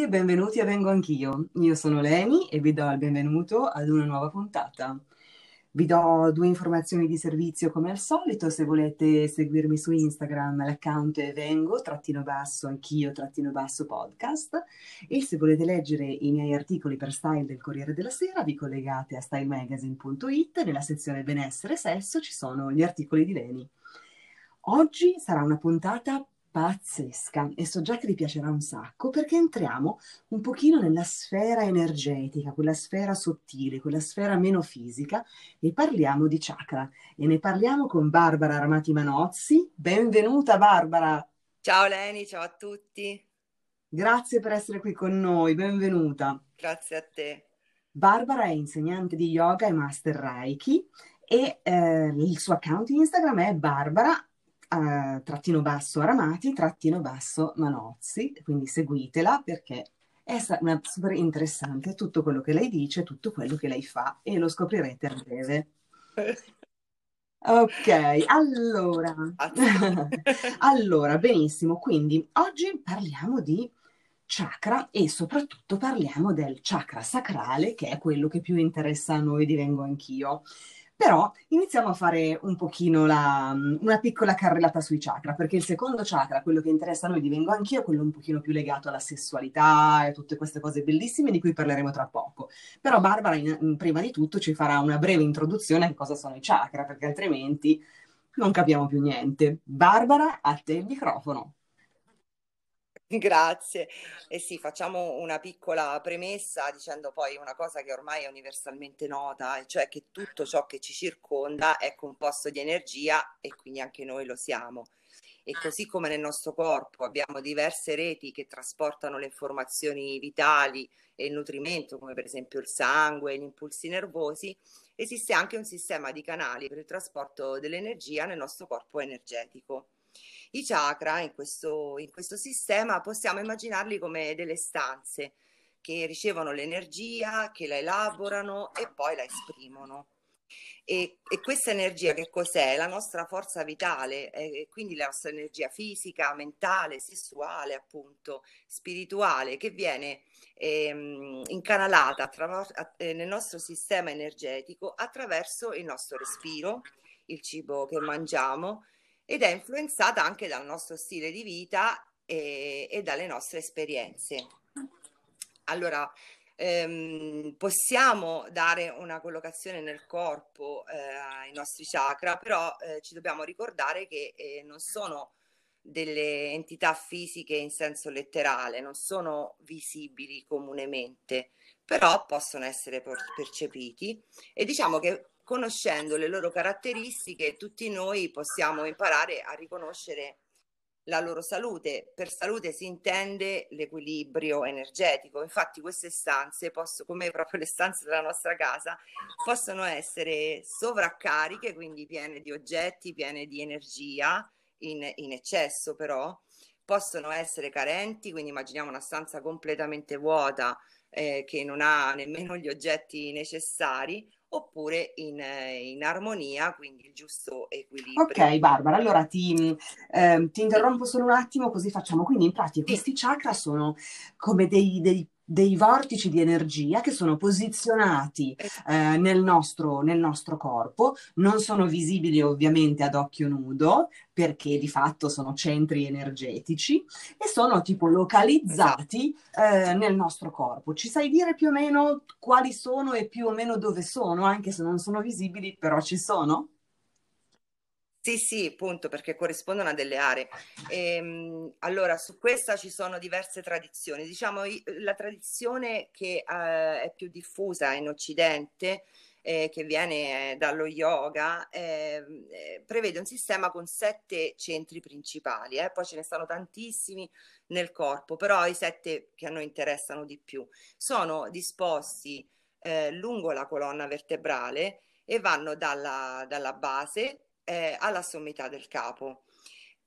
tutti e benvenuti a Vengo Anch'io. Io sono Leni e vi do il benvenuto ad una nuova puntata. Vi do due informazioni di servizio come al solito, se volete seguirmi su Instagram l'account è vengo, trattino basso, anch'io, trattino basso podcast e se volete leggere i miei articoli per style del Corriere della Sera vi collegate a stylemagazine.it, nella sezione benessere e sesso ci sono gli articoli di Leni. Oggi sarà una puntata pazzesca e so già che vi piacerà un sacco perché entriamo un pochino nella sfera energetica, quella sfera sottile, quella sfera meno fisica e parliamo di chakra e ne parliamo con Barbara Armati Manozzi. Benvenuta Barbara! Ciao Leni, ciao a tutti! Grazie per essere qui con noi, benvenuta! Grazie a te! Barbara è insegnante di yoga e master Reiki e eh, il suo account Instagram è Barbara uh, trattino basso Aramati, trattino basso Manozzi, quindi seguitela perché è una super interessante tutto quello che lei dice, tutto quello che lei fa e lo scoprirete a breve. Ok, allora, allora, benissimo, quindi oggi parliamo di chakra e soprattutto parliamo del chakra sacrale che è quello che più interessa a noi, divengo anch'io. Però iniziamo a fare un pochino la, una piccola carrellata sui chakra, perché il secondo chakra, quello che interessa a noi, divengo anch'io, quello un pochino più legato alla sessualità e tutte queste cose bellissime di cui parleremo tra poco. Però Barbara, in, in, prima di tutto, ci farà una breve introduzione a cosa sono i chakra, perché altrimenti non capiamo più niente. Barbara, a te il microfono. Grazie. E sì, facciamo una piccola premessa dicendo poi una cosa che ormai è universalmente nota, e cioè che tutto ciò che ci circonda è composto di energia e quindi anche noi lo siamo. E così come nel nostro corpo abbiamo diverse reti che trasportano le informazioni vitali e il nutrimento, come per esempio il sangue, gli impulsi nervosi, esiste anche un sistema di canali per il trasporto dell'energia nel nostro corpo energetico. I chakra in questo, in questo sistema possiamo immaginarli come delle stanze che ricevono l'energia, che la elaborano e poi la esprimono. E, e, questa energia che cos'è? La nostra forza vitale, eh, quindi la nostra energia fisica, mentale, sessuale, appunto, spirituale, che viene ehm, incanalata attraver- eh, nel nostro sistema energetico attraverso il nostro respiro, il cibo che mangiamo, ed è influenzata anche dal nostro stile di vita e, e dalle nostre esperienze. Allora, ehm, possiamo dare una collocazione nel corpo eh, ai nostri chakra, però eh, ci dobbiamo ricordare che eh, non sono delle entità fisiche in senso letterale, non sono visibili comunemente, però possono essere percepiti e diciamo che conoscendo le loro caratteristiche, tutti noi possiamo imparare a riconoscere la loro salute. Per salute si intende l'equilibrio energetico. Infatti queste stanze, posso, come proprio le stanze della nostra casa, possono essere sovraccariche, quindi piene di oggetti, piene di energia, in, in eccesso però, possono essere carenti, quindi immaginiamo una stanza completamente vuota eh, che non ha nemmeno gli oggetti necessari, oppure in, in, armonia, quindi il giusto equilibrio. Ok, Barbara, allora ti, eh, ti interrompo solo un attimo così facciamo. Quindi in pratica questi chakra sono come dei, dei dei vortici di energia che sono posizionati eh, nel, nostro, nel, nostro, corpo, non sono visibili ovviamente ad occhio nudo perché di fatto sono centri energetici e sono tipo localizzati eh, nel nostro corpo. Ci sai dire più o meno quali sono e più o meno dove sono, anche se non sono visibili, però ci sono? Sì, sì, appunto, perché corrispondono a delle aree. Ehm, allora, su questa ci sono diverse tradizioni. Diciamo, la tradizione che eh, è più diffusa in Occidente, eh, che viene dallo yoga, ehm, eh, prevede un sistema con sette centri principali. Eh. Poi ce ne stanno tantissimi nel corpo, però i sette che a noi interessano di più sono disposti eh, lungo la colonna vertebrale e vanno dalla, dalla base eh, alla sommità del capo.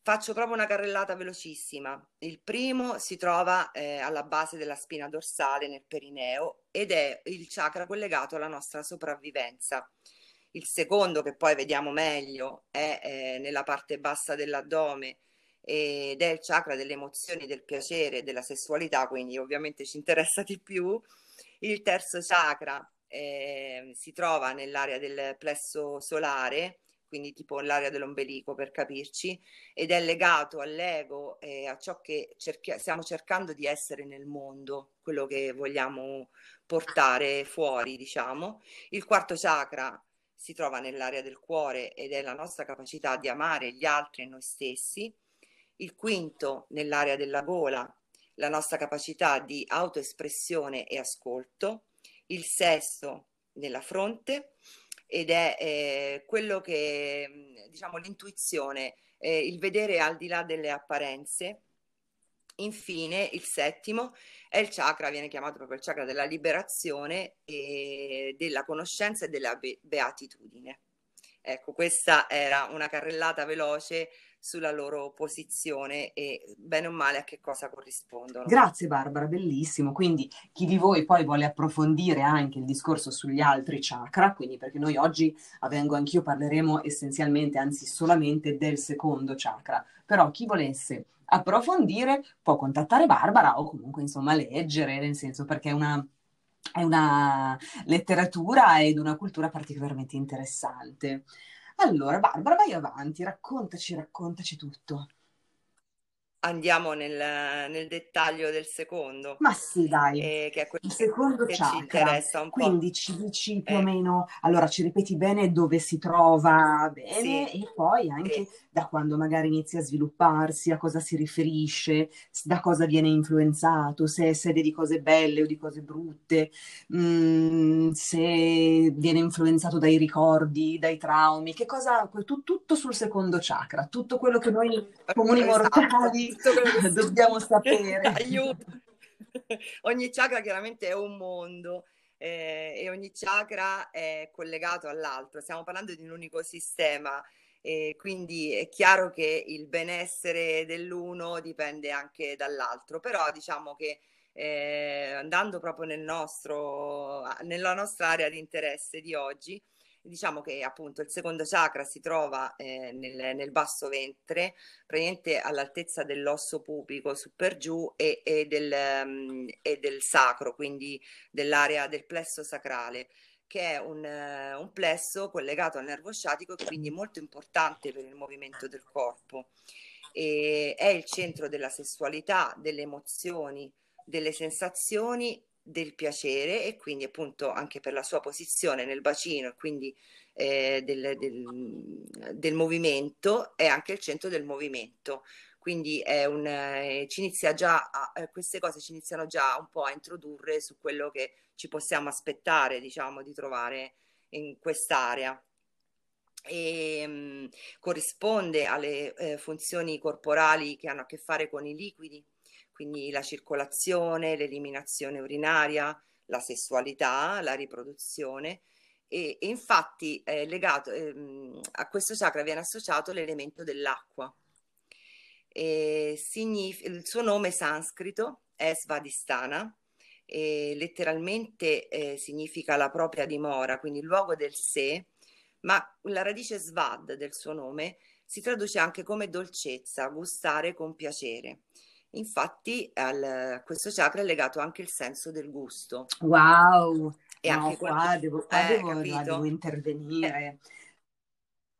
Faccio proprio una carrellata velocissima. Il primo si trova eh, alla base della spina dorsale nel perineo ed è il chakra collegato alla nostra sopravvivenza. Il secondo, che poi vediamo meglio, è eh, nella parte bassa dell'addome ed è il chakra delle emozioni, del piacere, della sessualità, quindi ovviamente ci interessa di più. Il terzo chakra eh, si trova nell'area del plesso solare, quindi tipo l'area dell'ombelico per capirci, ed è legato all'ego e a ciò che cerchi- stiamo cercando di essere nel mondo, quello che vogliamo portare fuori, diciamo. Il quarto chakra si trova nell'area del cuore ed è la nostra capacità di amare gli altri e noi stessi. Il quinto nell'area della gola, la nostra capacità di autoespressione e ascolto, il sesto nella fronte ed è eh, quello che, diciamo, l'intuizione, eh, il vedere al di là delle apparenze. Infine, il settimo è il chakra, viene chiamato proprio il chakra della liberazione della conoscenza e della be- beatitudine. Ecco, questa era una carrellata veloce sulla loro posizione e bene o male a che cosa corrispondono. Grazie Barbara, bellissimo. Quindi chi di voi poi vuole approfondire anche il discorso sugli altri chakra, quindi perché noi oggi a Vengo Anch'io parleremo essenzialmente, anzi solamente del secondo chakra, però chi volesse approfondire può contattare Barbara o comunque insomma leggere, nel senso perché è una è una letteratura ed una cultura particolarmente interessante. Allora, Barbara, vai avanti, raccontaci, raccontaci tutto. Andiamo nel, nel dettaglio del secondo, Ma sì, dai, eh, che è quello il secondo che ci interessa un po'. Quindi ci dici più o Eh, meno, allora ci ripeti bene dove si trova bene sì, e poi anche sì. da quando magari inizia a svilupparsi, a cosa si riferisce, da cosa viene influenzato, se è sede di cose belle o di cose brutte, mm, se viene influenzato dai ricordi, dai traumi, che cosa, tu- tutto sul secondo chakra, tutto quello che noi comuni mortali si... dobbiamo sapere. Aiuto! Ogni chakra chiaramente è un mondo eh, e ogni chakra è collegato all'altro. Stiamo parlando di un unico sistema e quindi è chiaro che il benessere dell'uno dipende anche dall'altro, però diciamo che eh, andando proprio nel nostro, nella nostra area di interesse di oggi, diciamo che appunto il secondo chakra si trova eh, nel, nel, basso ventre, praticamente all'altezza dell'osso pubico su per giù e, e, del, um, e del sacro, quindi dell'area del plesso sacrale che è un, uh, un, plesso collegato al nervo sciatico e quindi molto importante per il movimento del corpo. E è il centro della sessualità, delle emozioni, delle sensazioni del piacere e quindi appunto anche per la sua posizione nel bacino e quindi eh, del, del, del, movimento è anche il centro del movimento. Quindi è un, eh, ci inizia già a, eh, queste cose ci iniziano già un po' a introdurre su quello che ci possiamo aspettare diciamo di trovare in quest'area e mh, corrisponde alle eh, funzioni corporali che hanno a che fare con i liquidi quindi la circolazione, l'eliminazione urinaria, la sessualità, la riproduzione e, e infatti è legato ehm, a questo chakra viene associato l'elemento dell'acqua. Signif- il suo nome sanscrito è Svadhisthana letteralmente eh, significa la propria dimora, quindi il luogo del sé, ma la radice svad del suo nome si traduce anche come dolcezza, gustare con piacere. Infatti al, questo chakra è legato anche il senso del gusto. Wow! E no, anche qua, quando... devo, qua eh, devo, devo, intervenire. Eh,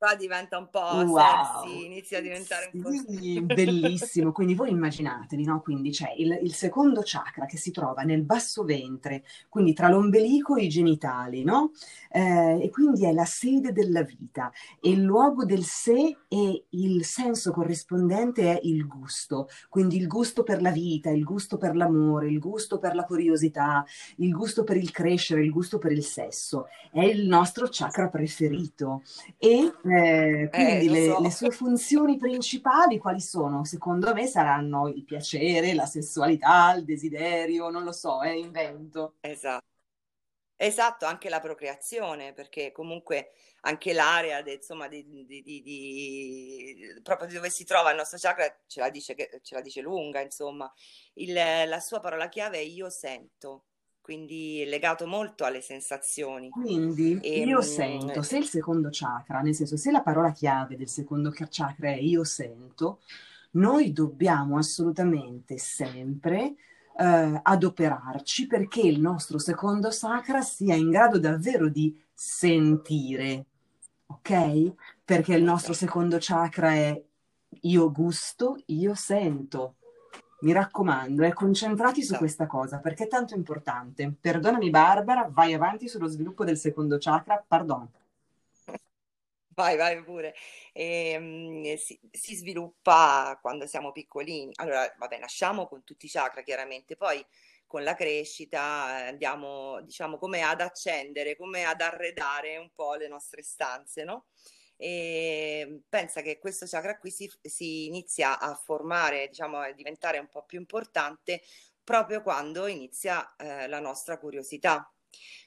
qua diventa un po' wow. sexy, inizia a diventare sì, un po'... bellissimo. Quindi voi immaginatevi, no? Quindi c'è il, il, secondo chakra che si trova nel basso ventre, quindi tra l'ombelico e i genitali, no? Eh, e quindi è la sede della vita e il luogo del sé e il senso corrispondente è il gusto, quindi il gusto per la vita, il gusto per l'amore, il gusto per la curiosità, il gusto per il crescere, il gusto per il sesso. È il nostro chakra preferito e eh, quindi Eh, le, so. le sue funzioni principali quali sono? Secondo me saranno il piacere, la sessualità, il desiderio, non lo so, è invento. Esatto. Esatto, anche la procreazione, perché comunque anche l'area de- insomma, di, di- di- proprio di dove si trova il nostro chakra ce la dice, che- ce la dice lunga, insomma. Il- la sua parola chiave è io sento, quindi è legato molto alle sensazioni. Quindi E, io mm, sento, se il secondo chakra, nel senso se la parola chiave del secondo chakra è io sento, noi dobbiamo assolutamente sempre eh, adoperarci perché il nostro secondo sacra sia in grado davvero di sentire, ok? Perché il nostro secondo chakra è io gusto, io sento. Mi raccomando, eh, concentrati su questa cosa perché è tanto importante. Perdonami Barbara, vai avanti sullo sviluppo del secondo chakra, pardon. Vai, vai pure. E, si, si, sviluppa quando siamo piccolini. Allora, vabbè, nasciamo con tutti i chakra, chiaramente, poi con la crescita andiamo, diciamo, come ad accendere, come ad arredare un po' le nostre stanze, no? E pensa che questo chakra qui si, si inizia a formare, diciamo, a diventare un po' più importante proprio quando inizia eh, la nostra curiosità.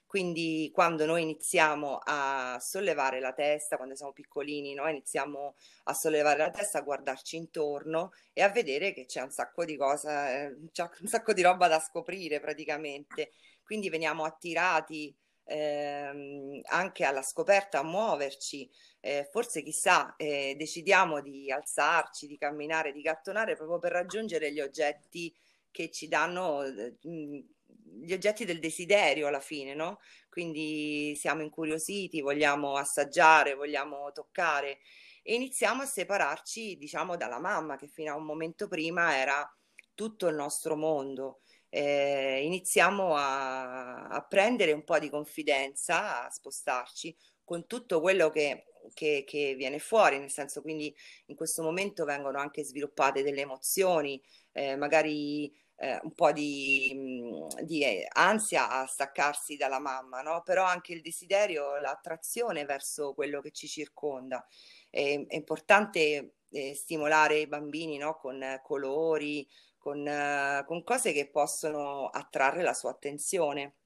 Quindi quando noi iniziamo a sollevare la testa, quando siamo piccolini, no? iniziamo a sollevare la testa, a guardarci intorno e a vedere che c'è un sacco di cose, eh, c'è un sacco di roba da scoprire praticamente. Quindi veniamo attirati ehm, anche alla scoperta, a muoverci. Eh, forse chissà, eh, decidiamo di alzarci, di camminare, di gattonare proprio per raggiungere gli oggetti che ci danno eh, gli oggetti del desiderio alla fine, no? Quindi siamo incuriositi, vogliamo assaggiare, vogliamo toccare e iniziamo a separarci, diciamo, dalla mamma che fino a un momento prima era tutto il nostro mondo. Eh, iniziamo a, a, prendere un po' di confidenza, a spostarci con tutto quello che, che, che viene fuori, nel senso quindi in questo momento vengono anche sviluppate delle emozioni, eh, magari eh, un po' di, mm, di, eh, ansia a staccarsi dalla mamma, no? però anche il desiderio, l'attrazione verso quello che ci circonda. È, è importante eh, stimolare i bambini no? con colori, con, uh, con, cose che possono attrarre la sua attenzione.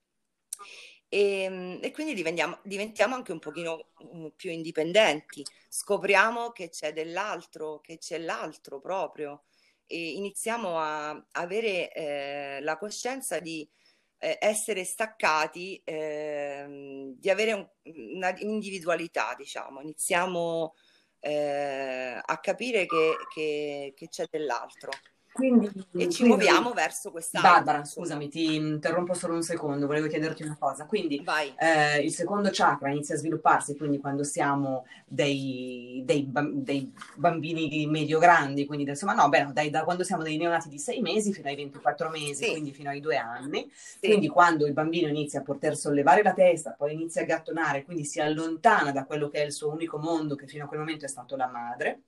E, mm, e quindi diventiamo, diventiamo, anche un pochino mm, più indipendenti, scopriamo che c'è dell'altro, che c'è l'altro proprio e iniziamo a avere eh, la coscienza di eh, essere staccati, eh, di avere un, una individualità, diciamo, iniziamo eh, a capire che, che, che c'è dell'altro. Quindi, e ci quindi, muoviamo verso questa. Barbara, scusami, ti interrompo solo un secondo, volevo chiederti una cosa. Quindi eh, il secondo chakra inizia a svilupparsi quindi quando siamo dei, dei, dei bambini medio-grandi, quindi insomma no, beh, dai, da quando siamo dei neonati di sei mesi fino ai 24 mesi, sì. quindi fino ai due anni. Sì. Quindi quando il bambino inizia a poter sollevare la testa, poi inizia a gattonare, quindi si allontana da quello che è il suo unico mondo, che fino a quel momento è stato la madre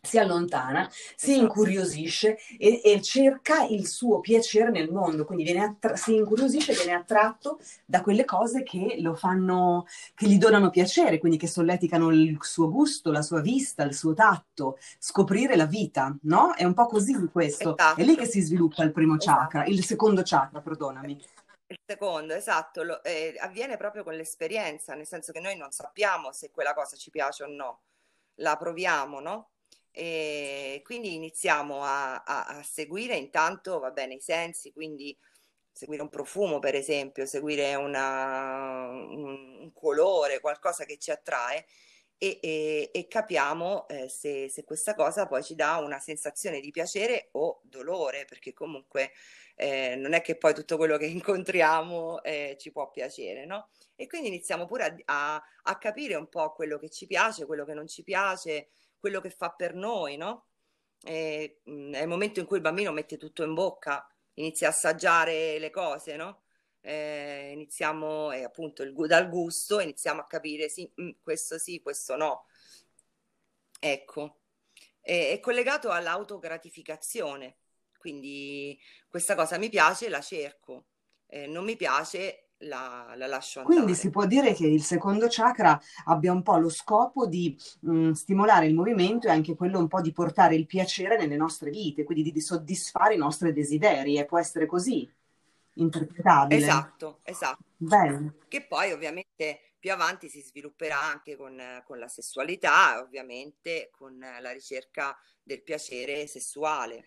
si allontana, si esatto. incuriosisce e, e, cerca il suo piacere nel mondo, quindi attra- si incuriosisce e viene attratto da quelle cose che lo fanno, che gli donano piacere, quindi che solleticano il suo gusto, la sua vista, il suo tatto, scoprire la vita, no? È un po' così questo. Esatto. È lì che si sviluppa il primo esatto. chakra, il secondo chakra, perdonami. Il secondo, esatto, lo, eh, avviene proprio con l'esperienza, nel senso che noi non sappiamo se quella cosa ci piace o no, la proviamo, no? E quindi iniziamo a, a, a seguire intanto, va bene, i sensi, quindi seguire un profumo, per esempio, seguire una, un, un, colore, qualcosa che ci attrae e, e, e capiamo eh, se, se, questa cosa poi ci dà una sensazione di piacere o dolore, perché comunque eh, non è che poi tutto quello che incontriamo eh, ci può piacere, no? E quindi iniziamo pure a, a, a capire un po' quello che ci piace, quello che non ci piace quello che fa per noi, no? E, mh, è il momento in cui il bambino mette tutto in bocca, inizia a assaggiare le cose, no? Eh, iniziamo eh, appunto il, dal gusto, iniziamo a capire sì, mh, questo sì, questo no. Ecco, è, è collegato all'autogratificazione, quindi questa cosa mi piace, la cerco, eh, non mi piace, la, la lascio andare. Quindi si può dire che il secondo chakra abbia un po' lo scopo di mh, mm, stimolare il movimento e anche quello un po' di portare il piacere nelle nostre vite, quindi di, di soddisfare i nostri desideri e può essere così interpretabile. Esatto, esatto. Bello. Che poi ovviamente più avanti si svilupperà anche con, con la sessualità, ovviamente con la ricerca del piacere sessuale.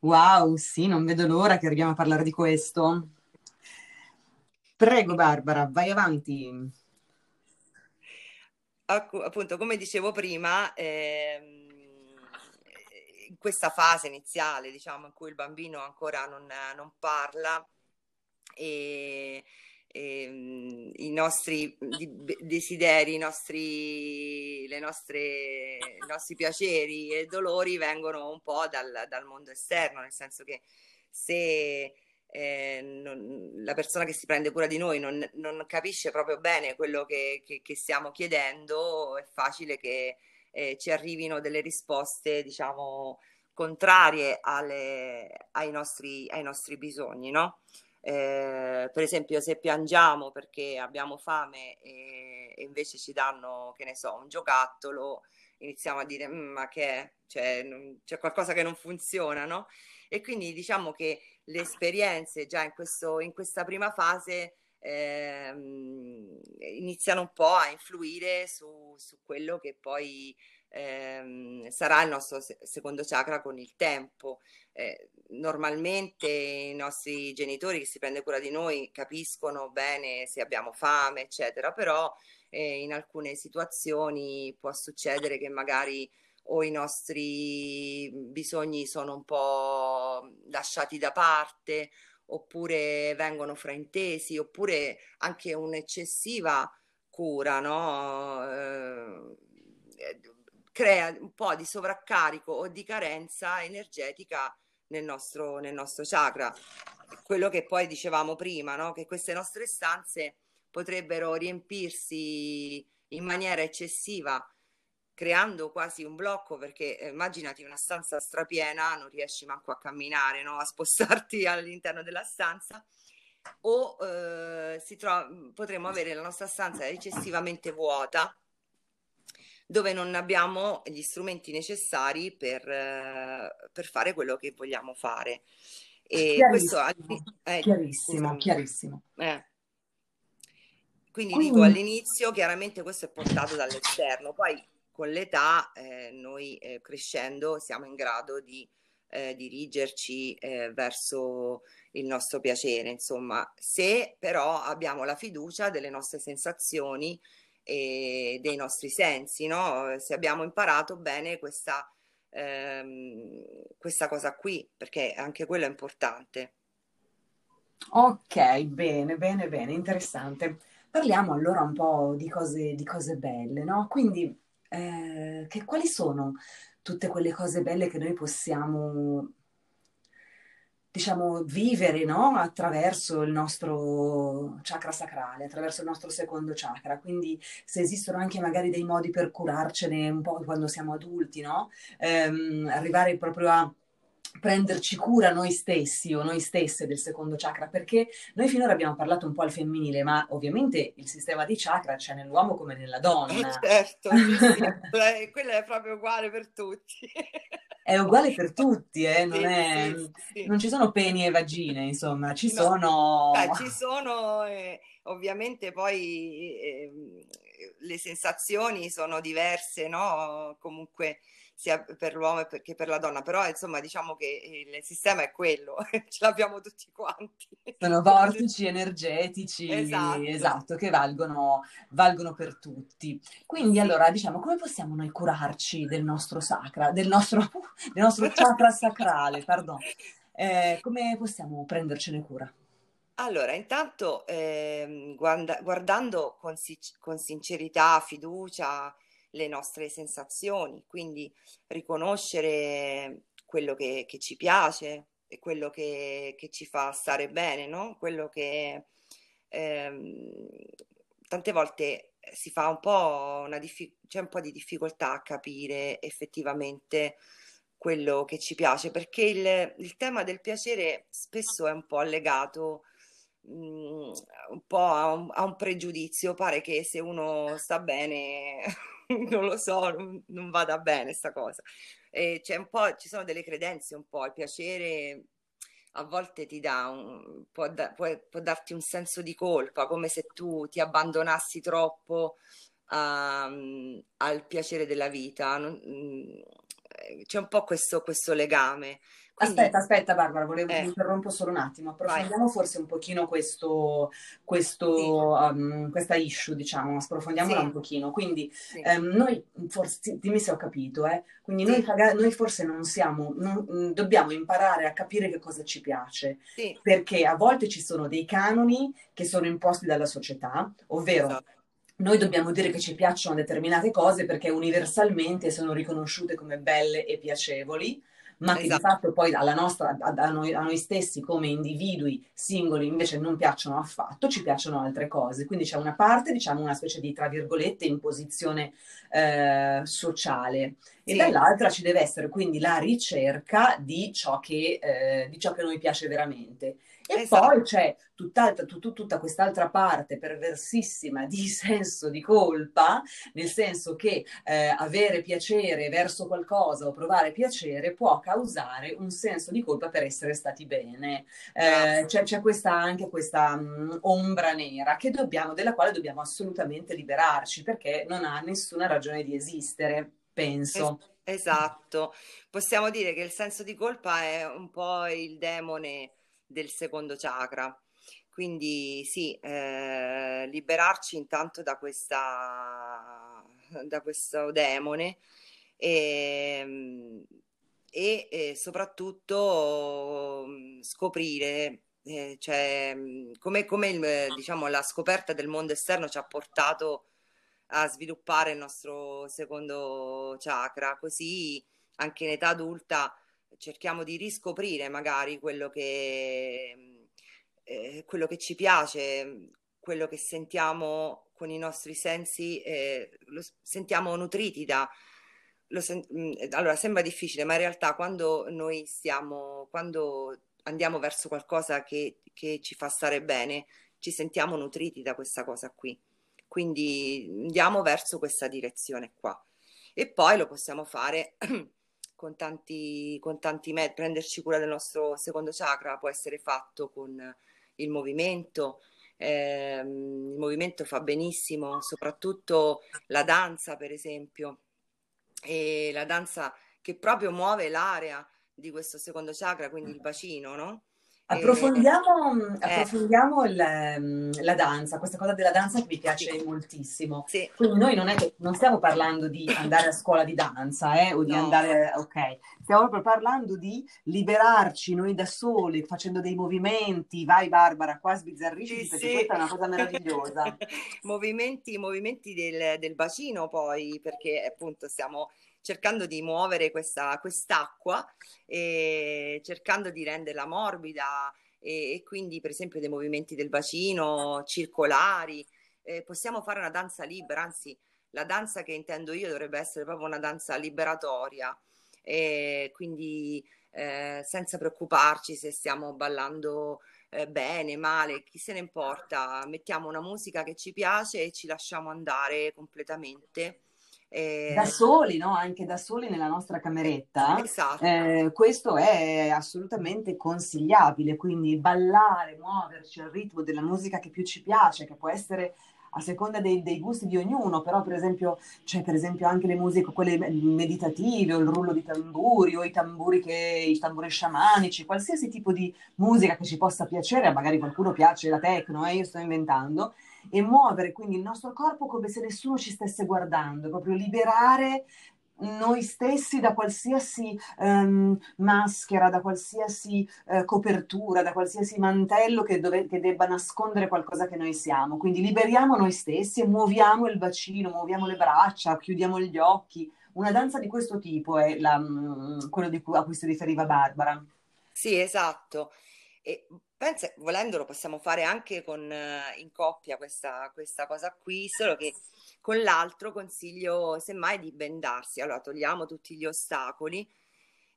Wow, sì, non vedo l'ora che arriviamo a parlare di questo. Prego Barbara, vai avanti. Appunto, come dicevo prima, ehm, questa fase iniziale, diciamo, in cui il bambino ancora non, non parla e, e ehm, i nostri desideri, i nostri, nostre, i nostri piaceri e dolori vengono un po' dal, dal mondo esterno, nel senso che se eh, non, la persona che si prende cura di noi non, non capisce proprio bene quello che, che, che, stiamo chiedendo, è facile che eh, ci arrivino delle risposte, diciamo, contrarie alle, ai, nostri, ai nostri bisogni, no? Eh, per esempio, se piangiamo perché abbiamo fame e, e, invece ci danno, che ne so, un giocattolo, iniziamo a dire: mm, Ma che è? Cioè, non, c'è qualcosa che non funziona, no? E quindi diciamo che le esperienze già in, questo, in questa prima fase ehm, iniziano un po' a influire su, su quello che poi ehm, sarà il nostro secondo chakra con il tempo. Eh, normalmente i nostri genitori che si prende cura di noi capiscono bene se abbiamo fame, eccetera, però eh, in alcune situazioni può succedere che magari o i nostri bisogni sono un po' lasciati da parte oppure vengono fraintesi oppure anche un'eccessiva cura, no? Eh, crea un po' di sovraccarico o di carenza energetica nel nostro, nel nostro chakra. Quello che poi dicevamo prima, no? che queste nostre stanze potrebbero riempirsi in maniera eccessiva creando quasi un blocco perché eh, immaginati una stanza strapiena, non riesci manco a camminare, no? a spostarti all'interno della stanza o eh, trova, potremmo avere la nostra stanza eccessivamente vuota dove non abbiamo gli strumenti necessari per, eh, per fare quello che vogliamo fare. E chiarissimo, questo eh, chiarissimo, chiarissimo. Eh. Quindi, Quindi dico all'inizio, chiaramente questo è portato dall'esterno, poi con l'età eh, noi eh, crescendo siamo in grado di eh, dirigerci eh, verso il nostro piacere, insomma, se però abbiamo la fiducia delle nostre sensazioni e dei nostri sensi, no? Se abbiamo imparato bene questa, ehm, questa cosa qui, perché anche quello è importante. Ok, bene, bene, bene, interessante. Parliamo allora un po' di cose, di cose belle, no? Quindi, eh, che, quali sono tutte quelle cose belle che noi possiamo diciamo, vivere no? attraverso il nostro chakra sacrale, attraverso il nostro secondo chakra. Quindi se esistono anche magari dei modi per curarcene un po' quando siamo adulti, no? Ehm, arrivare proprio a prenderci cura noi stessi o noi stesse del secondo chakra, perché noi finora abbiamo parlato un po' al femminile, ma ovviamente il sistema di chakra c'è nell'uomo come nella donna. Eh certo, sì, quello è proprio uguale per tutti. È uguale per tutti, eh? non, è, non, ci sono peni e vagine, insomma, ci no. sono... Beh, ci sono, eh, ovviamente poi eh, le sensazioni sono diverse, no? Comunque sia per l'uomo che per la donna, però insomma diciamo che il sistema è quello, ce l'abbiamo tutti quanti. Sono vortici energetici, esatto, esatto che valgono, valgono, per tutti. Quindi sì. allora diciamo come possiamo noi curarci del nostro sacra, del nostro, del nostro chakra sacrale, pardon, eh, come possiamo prendercene cura? Allora, intanto eh, guarda, guardando con, con sincerità, fiducia, le nostre sensazioni, quindi riconoscere quello che, che ci piace e quello che, che, ci fa stare bene, no? Quello che ehm, tante volte si fa un po' una diffi- c'è un po' di difficoltà a capire effettivamente quello che ci piace, perché il, il tema del piacere spesso è un po' legato mm, un po' a un, a un pregiudizio, pare che se uno sta bene non lo so, non, non vada bene sta cosa. E c'è un po', ci sono delle credenze un po', il piacere a volte ti dà un, può, da, può, può darti un senso di colpa, come se tu ti abbandonassi troppo um, al piacere della vita. Non, c'è un po' questo, questo legame. Quindi, aspetta, aspetta Barbara, volevo eh, interrompo solo un attimo, approfondiamo vai. forse un pochino questo, questo, sì. um, questa issue, diciamo, approfondiamola sì. un pochino. Quindi sì. um, noi, forse, dimmi se ho capito, eh? quindi noi, noi, forse non siamo, non, mm, dobbiamo imparare a capire che cosa ci piace, perché a volte ci sono dei canoni che sono imposti dalla società, ovvero... Esatto noi dobbiamo dire che ci piacciono determinate cose perché universalmente sono riconosciute come belle e piacevoli, ma che esatto. di fatto poi alla nostra, a, a, noi, a, noi, stessi come individui singoli invece non piacciono affatto, ci piacciono altre cose. Quindi c'è una parte, diciamo, una specie di, tra virgolette, imposizione eh, sociale e sì. dall'altra ci deve essere quindi la ricerca di ciò che, eh, di ciò che noi piace veramente. E esatto. poi c'è tut, tutta quest'altra parte perversissima di senso di colpa, nel senso che eh, avere piacere verso qualcosa o provare piacere può causare un senso di colpa per essere stati bene. Eh, c'è, c'è questa, anche questa mh, ombra nera dobbiamo, della quale dobbiamo assolutamente liberarci perché non ha nessuna ragione di esistere, penso. esatto, possiamo dire che il senso di colpa è un po' il demone del secondo chakra. Quindi sì, eh, liberarci intanto da, questa, da questo demone e, e, e soprattutto mm, scoprire eh, cioè, mm, come, come il, diciamo, la scoperta del mondo esterno ci ha portato a sviluppare il nostro secondo chakra, così anche in età adulta cerchiamo di riscoprire magari quello che, eh, quello che ci piace, quello che sentiamo con i nostri sensi, eh, lo sentiamo nutriti da... Sen- mm, allora, sembra difficile, ma in realtà quando noi stiamo, quando andiamo verso qualcosa che, che ci fa stare bene, ci sentiamo nutriti da questa cosa qui. Quindi andiamo verso questa direzione qua. E poi lo possiamo fare con tanti, con tanti metodi, prenderci cura del nostro secondo chakra può essere fatto con il movimento, eh, il movimento fa benissimo, soprattutto la danza per esempio, e la danza che proprio muove l'area di questo secondo chakra, quindi il bacino, no? Approfondiamo, eh, approfondiamo il, ehm, la danza, questa cosa della danza che mi piace sì. moltissimo. Sì. Quindi noi non, è che, non stiamo parlando di andare a scuola di danza eh, o di no. andare, ok, stiamo proprio parlando di liberarci noi da soli, facendo dei movimenti, vai Barbara, qua sbizzarrisci sì, perché questa è una cosa meravigliosa. movimenti, movimenti del, del bacino poi, perché appunto stiamo cercando di muovere questa, quest'acqua e cercando di renderla morbida e, e quindi per esempio dei movimenti del bacino circolari. Eh, possiamo fare una danza libera, anzi la danza che intendo io dovrebbe essere proprio una danza liberatoria, e quindi eh, senza preoccuparci se stiamo ballando eh, bene, male, chi se ne importa, mettiamo una musica che ci piace e ci lasciamo andare completamente eh, da soli, no? anche da soli nella nostra cameretta, esatto. eh, questo è assolutamente consigliabile, quindi ballare, muoverci al ritmo della musica che più ci piace, che può essere a seconda dei, dei, gusti di ognuno, però per esempio c'è per esempio anche le musiche, quelle meditative, o il rullo di tamburi, o i tamburi, che, i tamburi sciamanici, qualsiasi tipo di musica che ci possa piacere, magari qualcuno piace la techno, eh, io sto inventando, e muovere quindi il nostro corpo come se nessuno ci stesse guardando, proprio liberare noi stessi da qualsiasi um, maschera, da qualsiasi uh, copertura, da qualsiasi mantello che, dove, che, debba nascondere qualcosa che noi siamo. Quindi liberiamo noi stessi e muoviamo il bacino, muoviamo le braccia, chiudiamo gli occhi. Una danza di questo tipo è la, um, quello cui, a cui si riferiva Barbara. Sì, esatto. E pensa, volendo lo possiamo fare anche con, eh, in coppia questa, questa cosa qui, solo che con l'altro consiglio semmai di bendarsi. Allora togliamo tutti gli ostacoli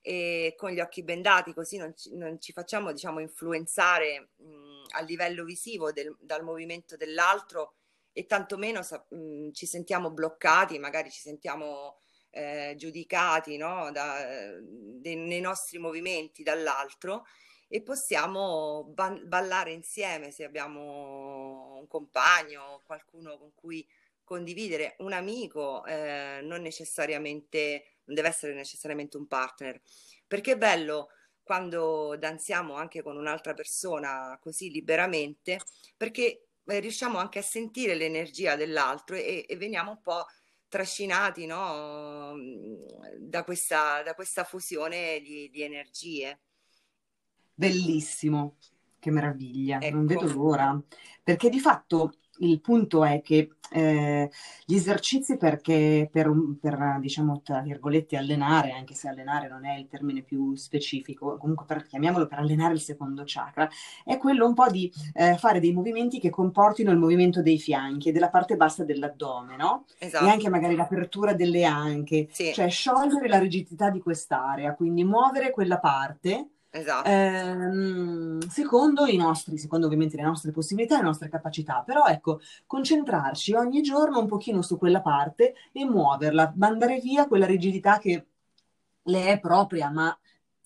e con gli occhi bendati così non ci, non ci facciamo diciamo influenzare mh, a livello visivo del, dal movimento dell'altro e tantomeno mh, ci sentiamo bloccati, magari ci sentiamo eh, giudicati no? da, de, nei nostri movimenti dall'altro e possiamo ba- ballare insieme se abbiamo un compagno, qualcuno con cui condividere, un amico, eh, non necessariamente non deve essere necessariamente un partner. Perché è bello quando danziamo anche con un'altra persona così liberamente, perché eh, riusciamo anche a sentire l'energia dell'altro e, e veniamo un po' trascinati no? da, questa, da questa fusione di, di energie. Bellissimo, che meraviglia, ecco. non vedo l'ora, perché di fatto il punto è che eh, gli esercizi perché per, per, diciamo, tra virgolette, allenare, anche se allenare non è il termine più specifico, comunque per, chiamiamolo per allenare il secondo chakra, è quello un po' di eh, fare dei movimenti che comportino il movimento dei fianchi e della parte bassa dell'addome, no? Esatto. E anche magari l'apertura delle anche, sì. cioè sciogliere la rigidità di quest'area, quindi muovere quella parte Esatto. Eh, secondo i nostri, secondo ovviamente le nostre possibilità le nostre capacità, però ecco, concentrarci ogni giorno un pochino su quella parte e muoverla, mandare via quella rigidità che le è propria, ma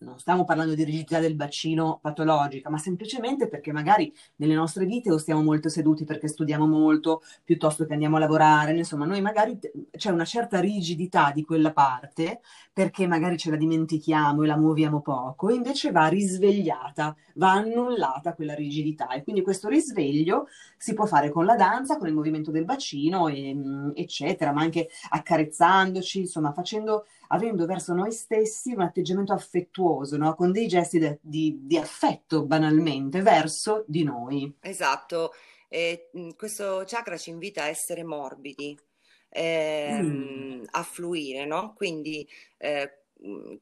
non stiamo parlando di rigidità del bacino patologica, ma semplicemente perché magari nelle nostre vite o stiamo molto seduti perché studiamo molto piuttosto che andiamo a lavorare, insomma, noi magari c'è una certa rigidità di quella parte perché magari ce la dimentichiamo e la muoviamo poco, invece va risvegliata, va annullata quella rigidità. E quindi questo risveglio si può fare con la danza, con il movimento del bacino, e, eccetera, ma anche accarezzandoci, insomma, facendo avendo verso noi stessi un atteggiamento affettuoso, no? con dei gesti de, di, di, affetto banalmente verso di noi. Esatto, eh, questo chakra ci invita a essere morbidi, eh, mm. a fluire, no? quindi eh,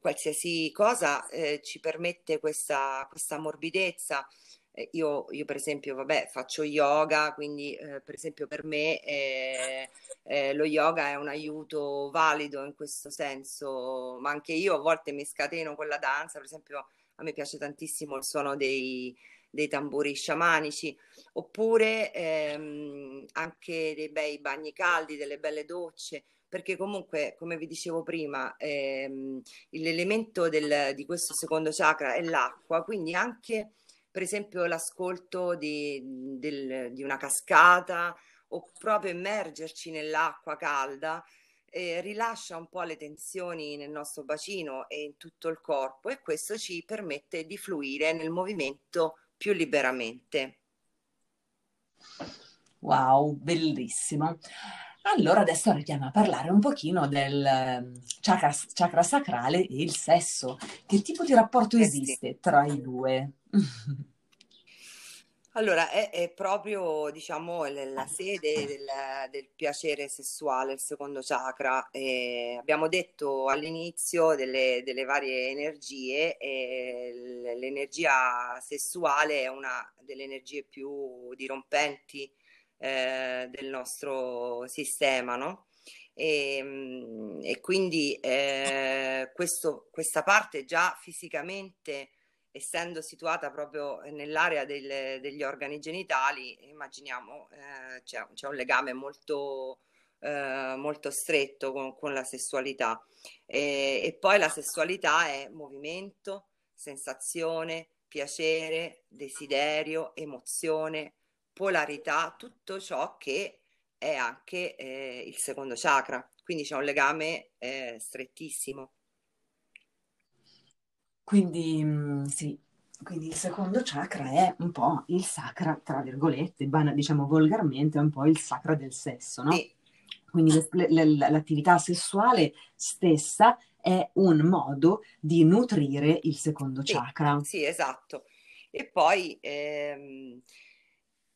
qualsiasi cosa eh, ci permette questa, questa morbidezza. Eh, io, io, per esempio, vabbè, faccio yoga, quindi eh, per esempio per me eh, eh, lo yoga è un aiuto valido in questo senso, ma anche io a volte mi scateno con la danza, per esempio a me piace tantissimo il suono dei, dei tamburi sciamanici, oppure ehm, anche dei bei bagni caldi, delle belle docce, perché comunque, come vi dicevo prima, ehm, l'elemento del, di questo secondo chakra è l'acqua, quindi anche per esempio l'ascolto di, del, di una cascata o proprio immergerci nell'acqua calda eh, rilascia un po' le tensioni nel nostro bacino e in tutto il corpo e questo ci permette di fluire nel movimento più liberamente. Wow, bellissimo. Allora adesso arriviamo a parlare un pochino del ehm, chakra, chakra sacrale e il sesso. Che tipo di rapporto eh esiste tra i due? Allora, è, è proprio, diciamo, la sede del, del piacere sessuale, il secondo chakra. Eh, abbiamo detto all'inizio delle, delle varie energie e l'energia sessuale è una delle energie più dirompenti eh, del nostro sistema, no? E, e quindi eh, questo, questa parte già fisicamente essendo situata proprio nell'area del, degli organi genitali, immaginiamo eh, c'è, c'è, un legame molto, eh, molto stretto con, con, la sessualità. E, e poi la sessualità è movimento, sensazione, piacere, desiderio, emozione, polarità, tutto ciò che è anche eh, il secondo chakra. Quindi c'è un legame eh, strettissimo. Quindi mm, sì, quindi il secondo chakra è un po' il sacra, tra virgolette, diciamo volgarmente, è un po' il sacra del sesso, no? Sì. Quindi le, le, l'attività sessuale stessa è un modo di nutrire il secondo sì, chakra. Sì, esatto. E poi ehm,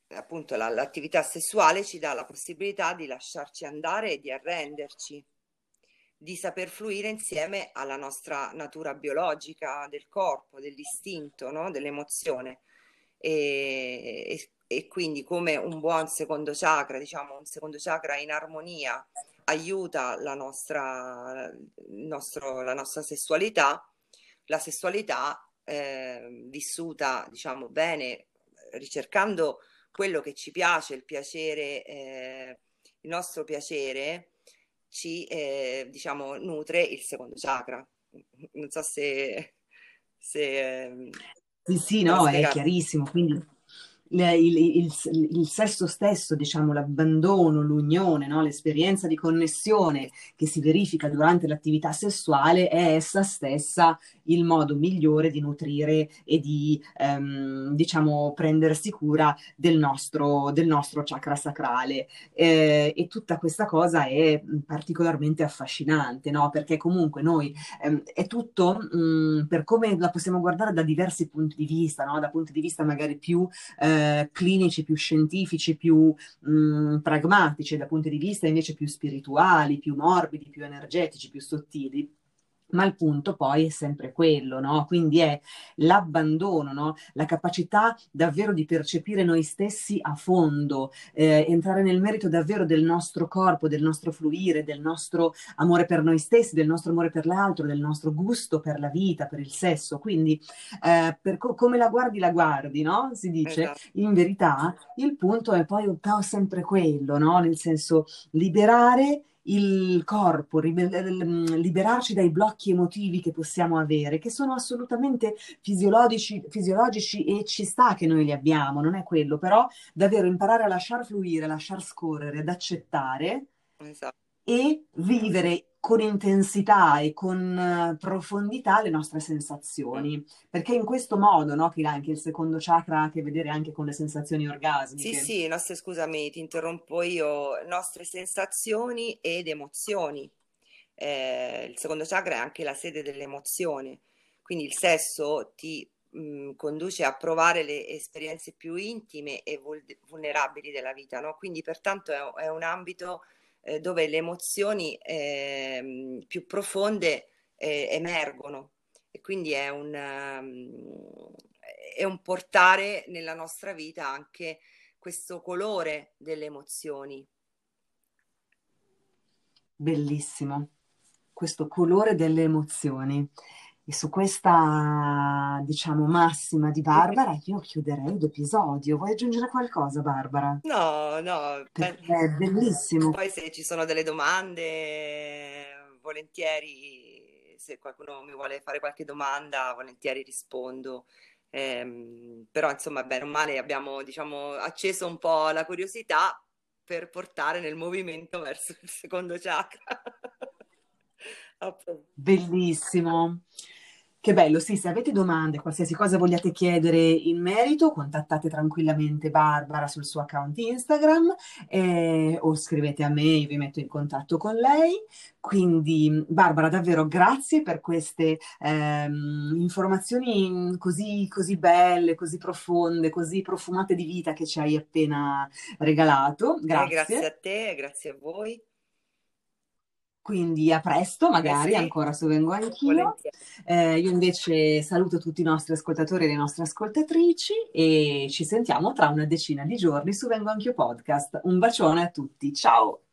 appunto la, l'attività sessuale ci dà la possibilità di lasciarci andare e di arrenderci di saper fluire insieme alla nostra natura biologica del corpo, dell'istinto, no? dell'emozione. E, e, e, quindi come un buon secondo chakra, diciamo un secondo chakra in armonia, aiuta la nostra, nostro, la nostra sessualità, la sessualità eh, vissuta diciamo bene, ricercando quello che ci piace, il piacere, eh, il nostro piacere, ci eh, diciamo nutre il secondo chakra. Non so se... se sì, sì, no, è chiarissimo. Quindi il, il, il, sesso stesso, diciamo, l'abbandono, l'unione, no? l'esperienza di connessione che si verifica durante l'attività sessuale è essa stessa il modo migliore di nutrire e di, ehm, diciamo, prendersi cura del nostro, del nostro chakra sacrale. Eh, e tutta questa cosa è particolarmente affascinante, no? Perché comunque noi ehm, è tutto mh, mm, per come la possiamo guardare da diversi punti di vista, no? Da punti di vista magari più eh, clinici, più scientifici, più mh, pragmatici, da punti di vista invece più spirituali, più morbidi, più energetici, più sottili ma il punto poi è sempre quello, no? Quindi è l'abbandono, no? La capacità davvero di percepire noi stessi a fondo, eh, entrare nel merito davvero del nostro corpo, del nostro fluire, del nostro amore per noi stessi, del nostro amore per l'altro, del nostro gusto per la vita, per il sesso. Quindi eh, per co- come la guardi, la guardi, no? Si dice. Esatto. In verità il punto è poi un po' sempre quello, no? Nel senso liberare il corpo, liberarci dai blocchi emotivi che possiamo avere, che sono assolutamente fisiologici, fisiologici e ci sta che noi li abbiamo, non è quello, però davvero imparare a lasciar fluire, lasciar scorrere, ad accettare esatto. e vivere con intensità e con eh, profondità le nostre sensazioni, perché in questo modo, no, che anche il secondo chakra ha a che vedere anche con le sensazioni orgasmiche. Sì, sì, nostre, scusami, ti interrompo io, nostre sensazioni ed emozioni. Eh, il secondo chakra è anche la sede delle emozioni, quindi il sesso ti mh, mm, conduce a provare le esperienze più intime e vulnerabili della vita, no? Quindi pertanto è, è un ambito eh, dove le emozioni eh, più profonde eh, emergono e quindi è un, um, è un portare nella nostra vita anche questo colore delle emozioni. Bellissimo, questo colore delle emozioni. E su questa, diciamo, massima di Barbara, io chiuderei l'episodio. Vuoi aggiungere qualcosa, Barbara? No, no, Perché è bellissimo. Poi se ci sono delle domande, volentieri, se qualcuno mi vuole fare qualche domanda, volentieri rispondo. Eh, però, insomma, bene o male abbiamo, diciamo, acceso un po' la curiosità per portare nel movimento verso il secondo chakra. Bellissimo. Che bello, sì, se avete domande, qualsiasi cosa vogliate chiedere in merito, contattate tranquillamente Barbara sul suo account Instagram eh, o scrivete a me, io vi metto in contatto con lei. Quindi Barbara, davvero grazie per queste ehm, informazioni così, così belle, così profonde, così profumate di vita che ci hai appena regalato. Grazie. Eh, grazie a te, grazie a voi. Quindi a presto, magari eh sì. ancora se vengo anch'io. Eh, io invece saluto tutti i nostri ascoltatori e le nostre ascoltatrici e ci sentiamo tra una decina di giorni su Vengo Anch'io Podcast. Un bacione a tutti, ciao!